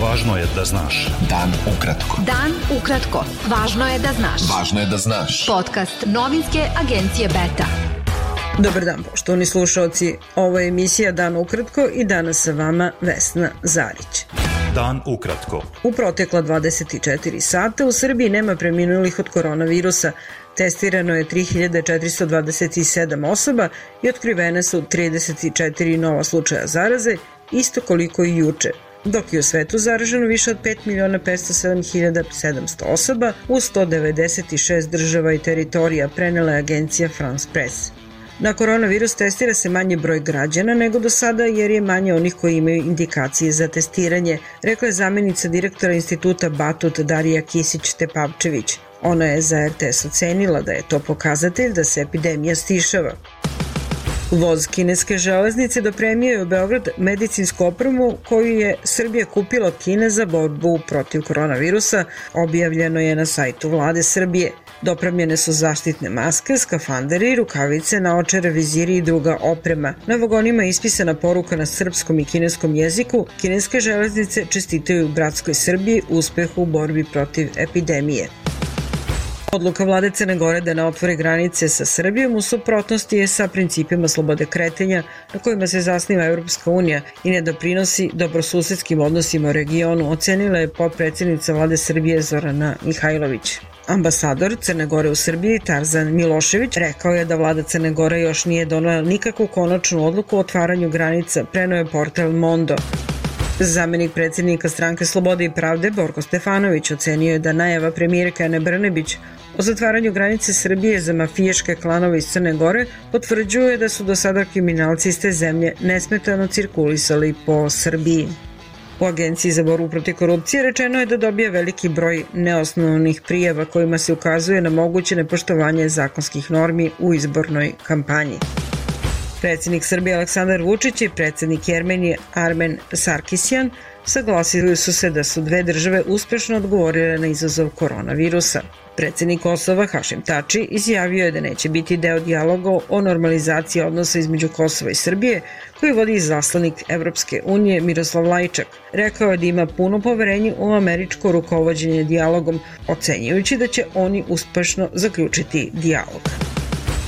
Važno je da znaš. Dan ukratko. Dan ukratko. Važno je da znaš. Važno je da znaš. Podcast novinske agencije Beta. Dobar dan, poštovani slušalci. Ovo je emisija Dan ukratko i danas sa vama Vesna Zarić. Dan ukratko. U protekla 24 sata u Srbiji nema preminulih od koronavirusa. Testirano je 3427 osoba i otkrivene su 34 nova slučaja zaraze, isto koliko i juče dok je u svetu zaraženo više od 5 miliona 507.700 osoba u 196 država i teritorija, prenela je agencija France Press. Na koronavirus testira se manje broj građana nego do sada jer je manje onih koji imaju indikacije za testiranje, rekla je zamenica direktora instituta Batut Darija Kisić-Tepavčević. Ona je za RTS ocenila da je to pokazatelj da se epidemija stišava. Voz kineske železnice dopremio je u Beograd medicinsku opremu koju je Srbija kupila Kine za borbu protiv koronavirusa, objavljeno je na sajtu vlade Srbije. Dopremljene su zaštitne maske, skafanderi, rukavice, naočare, viziri i druga oprema. Na vagonima je ispisana poruka na srpskom i kineskom jeziku. Kineske železnice čestitaju bratskoj Srbiji uspehu u borbi protiv epidemije. Odluka vlade Crne Gore da ne otvore granice sa Srbijom u suprotnosti je sa principima slobode kretenja na kojima se zasniva Europska unija i ne doprinosi dobrosusedskim odnosima u regionu, ocenila je potpredsednica vlade Srbije Zorana Mihajlović. Ambasador Crne Gore u Srbiji Tarzan Milošević rekao je da vlada Crne Gore još nije donala nikakvu konačnu odluku o otvaranju granica, preno je portal Mondo. Zamenik predsednika stranke Slobode i pravde Borko Stefanović ocenio je da najava premijerka Ane Brnebić o zatvaranju granice Srbije za mafijaške klanove iz Crne Gore potvrđuje da su do sada kriminalci iz te zemlje nesmetano cirkulisali po Srbiji. U Agenciji za borbu protiv korupcije rečeno je da dobija veliki broj neosnovnih prijava kojima se ukazuje na moguće nepoštovanje zakonskih normi u izbornoj kampanji. Predsednik Srbije Aleksandar Vučić i predsednik Jermenije Armen Sarkisjan saglasili su se da su dve države uspešno odgovorile na izazov koronavirusa. Predsednik Kosova Hašim Tači izjavio je da neće biti deo dijaloga o normalizaciji odnosa između Kosova i Srbije koji vodi zaslanik Evropske unije Miroslav Lajčak. Rekao je da ima puno poverenje u američko rukovodđenje dijalogom, ocenjujući da će oni uspešno zaključiti dijalog.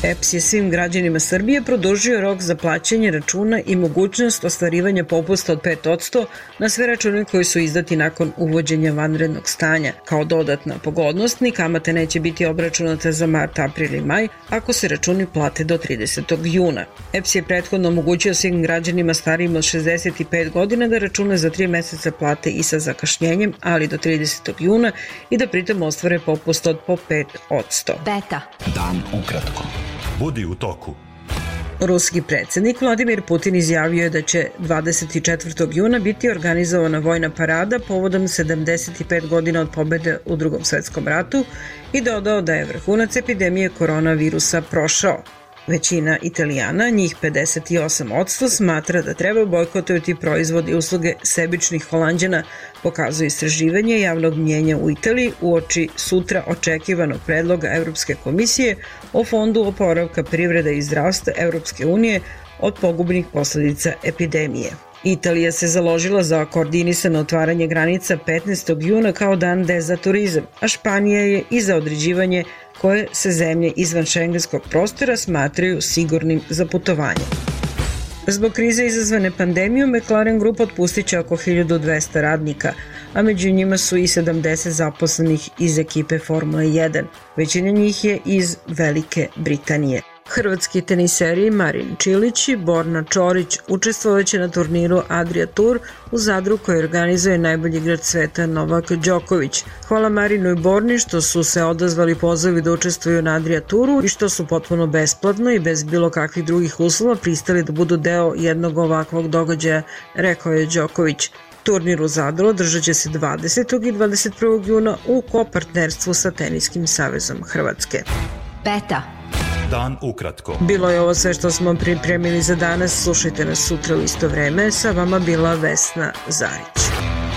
EPS je svim građanima Srbije produžio rok za plaćanje računa i mogućnost ostvarivanja popusta od 5% na sve račune koji su izdati nakon uvođenja vanrednog stanja. Kao dodatna pogodnost, ni kamate neće biti obračunate za mart, april i maj ako se računi plate do 30. juna. EPS je prethodno omogućio svim građanima starijim od 65 godina da račune za 3 meseca plate i sa zakašnjenjem, ali do 30. juna i da pritom ostvare popust od po 5%. Beta. Dan ukratko. Budi u toku. Ruski predsednik Vladimir Putin izjavio je da će 24. juna biti organizovana vojna parada povodom 75 godina od pobede u drugom svetskom ratu i dodao da je vrhunac epidemije koronavirusa prošao. Većina Italijana, njih 58%, smatra da treba bojkotovati proizvod i usluge sebičnih holandjana, pokazuje istraživanje javnog mnjenja u Italiji u oči sutra očekivanog predloga Evropske komisije o fondu oporavka privrede i zdravstva Evropske unije od pogubnih posledica epidemije. Italija se založila za koordinisano otvaranje granica 15. juna kao dan de za turizam, a Španija je i za određivanje koje se zemlje izvan šengenskog prostora smatraju sigurnim za putovanje. Zbog krize izazvane pandemijom, McLaren Group otpustit će oko 1200 radnika, a među njima su i 70 zaposlenih iz ekipe Formule 1. Većina njih je iz Velike Britanije. Hrvatski teniseri Marin Čilić i Borna Čorić učestvovaće na turniru Adria Tour u Zadru koji organizuje najbolji igrač sveta Novak Đoković. Hvala Marinu i Borni što su se odazvali pozivi da učestvuju na Adria Touru i što su potpuno besplatno i bez bilo kakvih drugih uslova pristali da budu deo jednog ovakvog događaja, rekao je Đoković. Turnir u Zadru održat će se 20. i 21. juna u kopartnerstvu sa Teniskim savezom Hrvatske. Beta. Dan ukratko. Bilo je ovo sve što smo pripremili za danas. Slušajte nas sutra u isto vreme. Sa vama bila Vesna Zarić.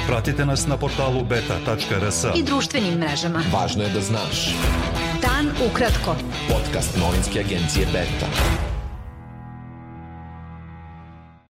Pratite nas na portalu beta.rs. I društvenim mrežama. Važno je da znaš. Dan ukratko. Podcast novinske agencije Beta.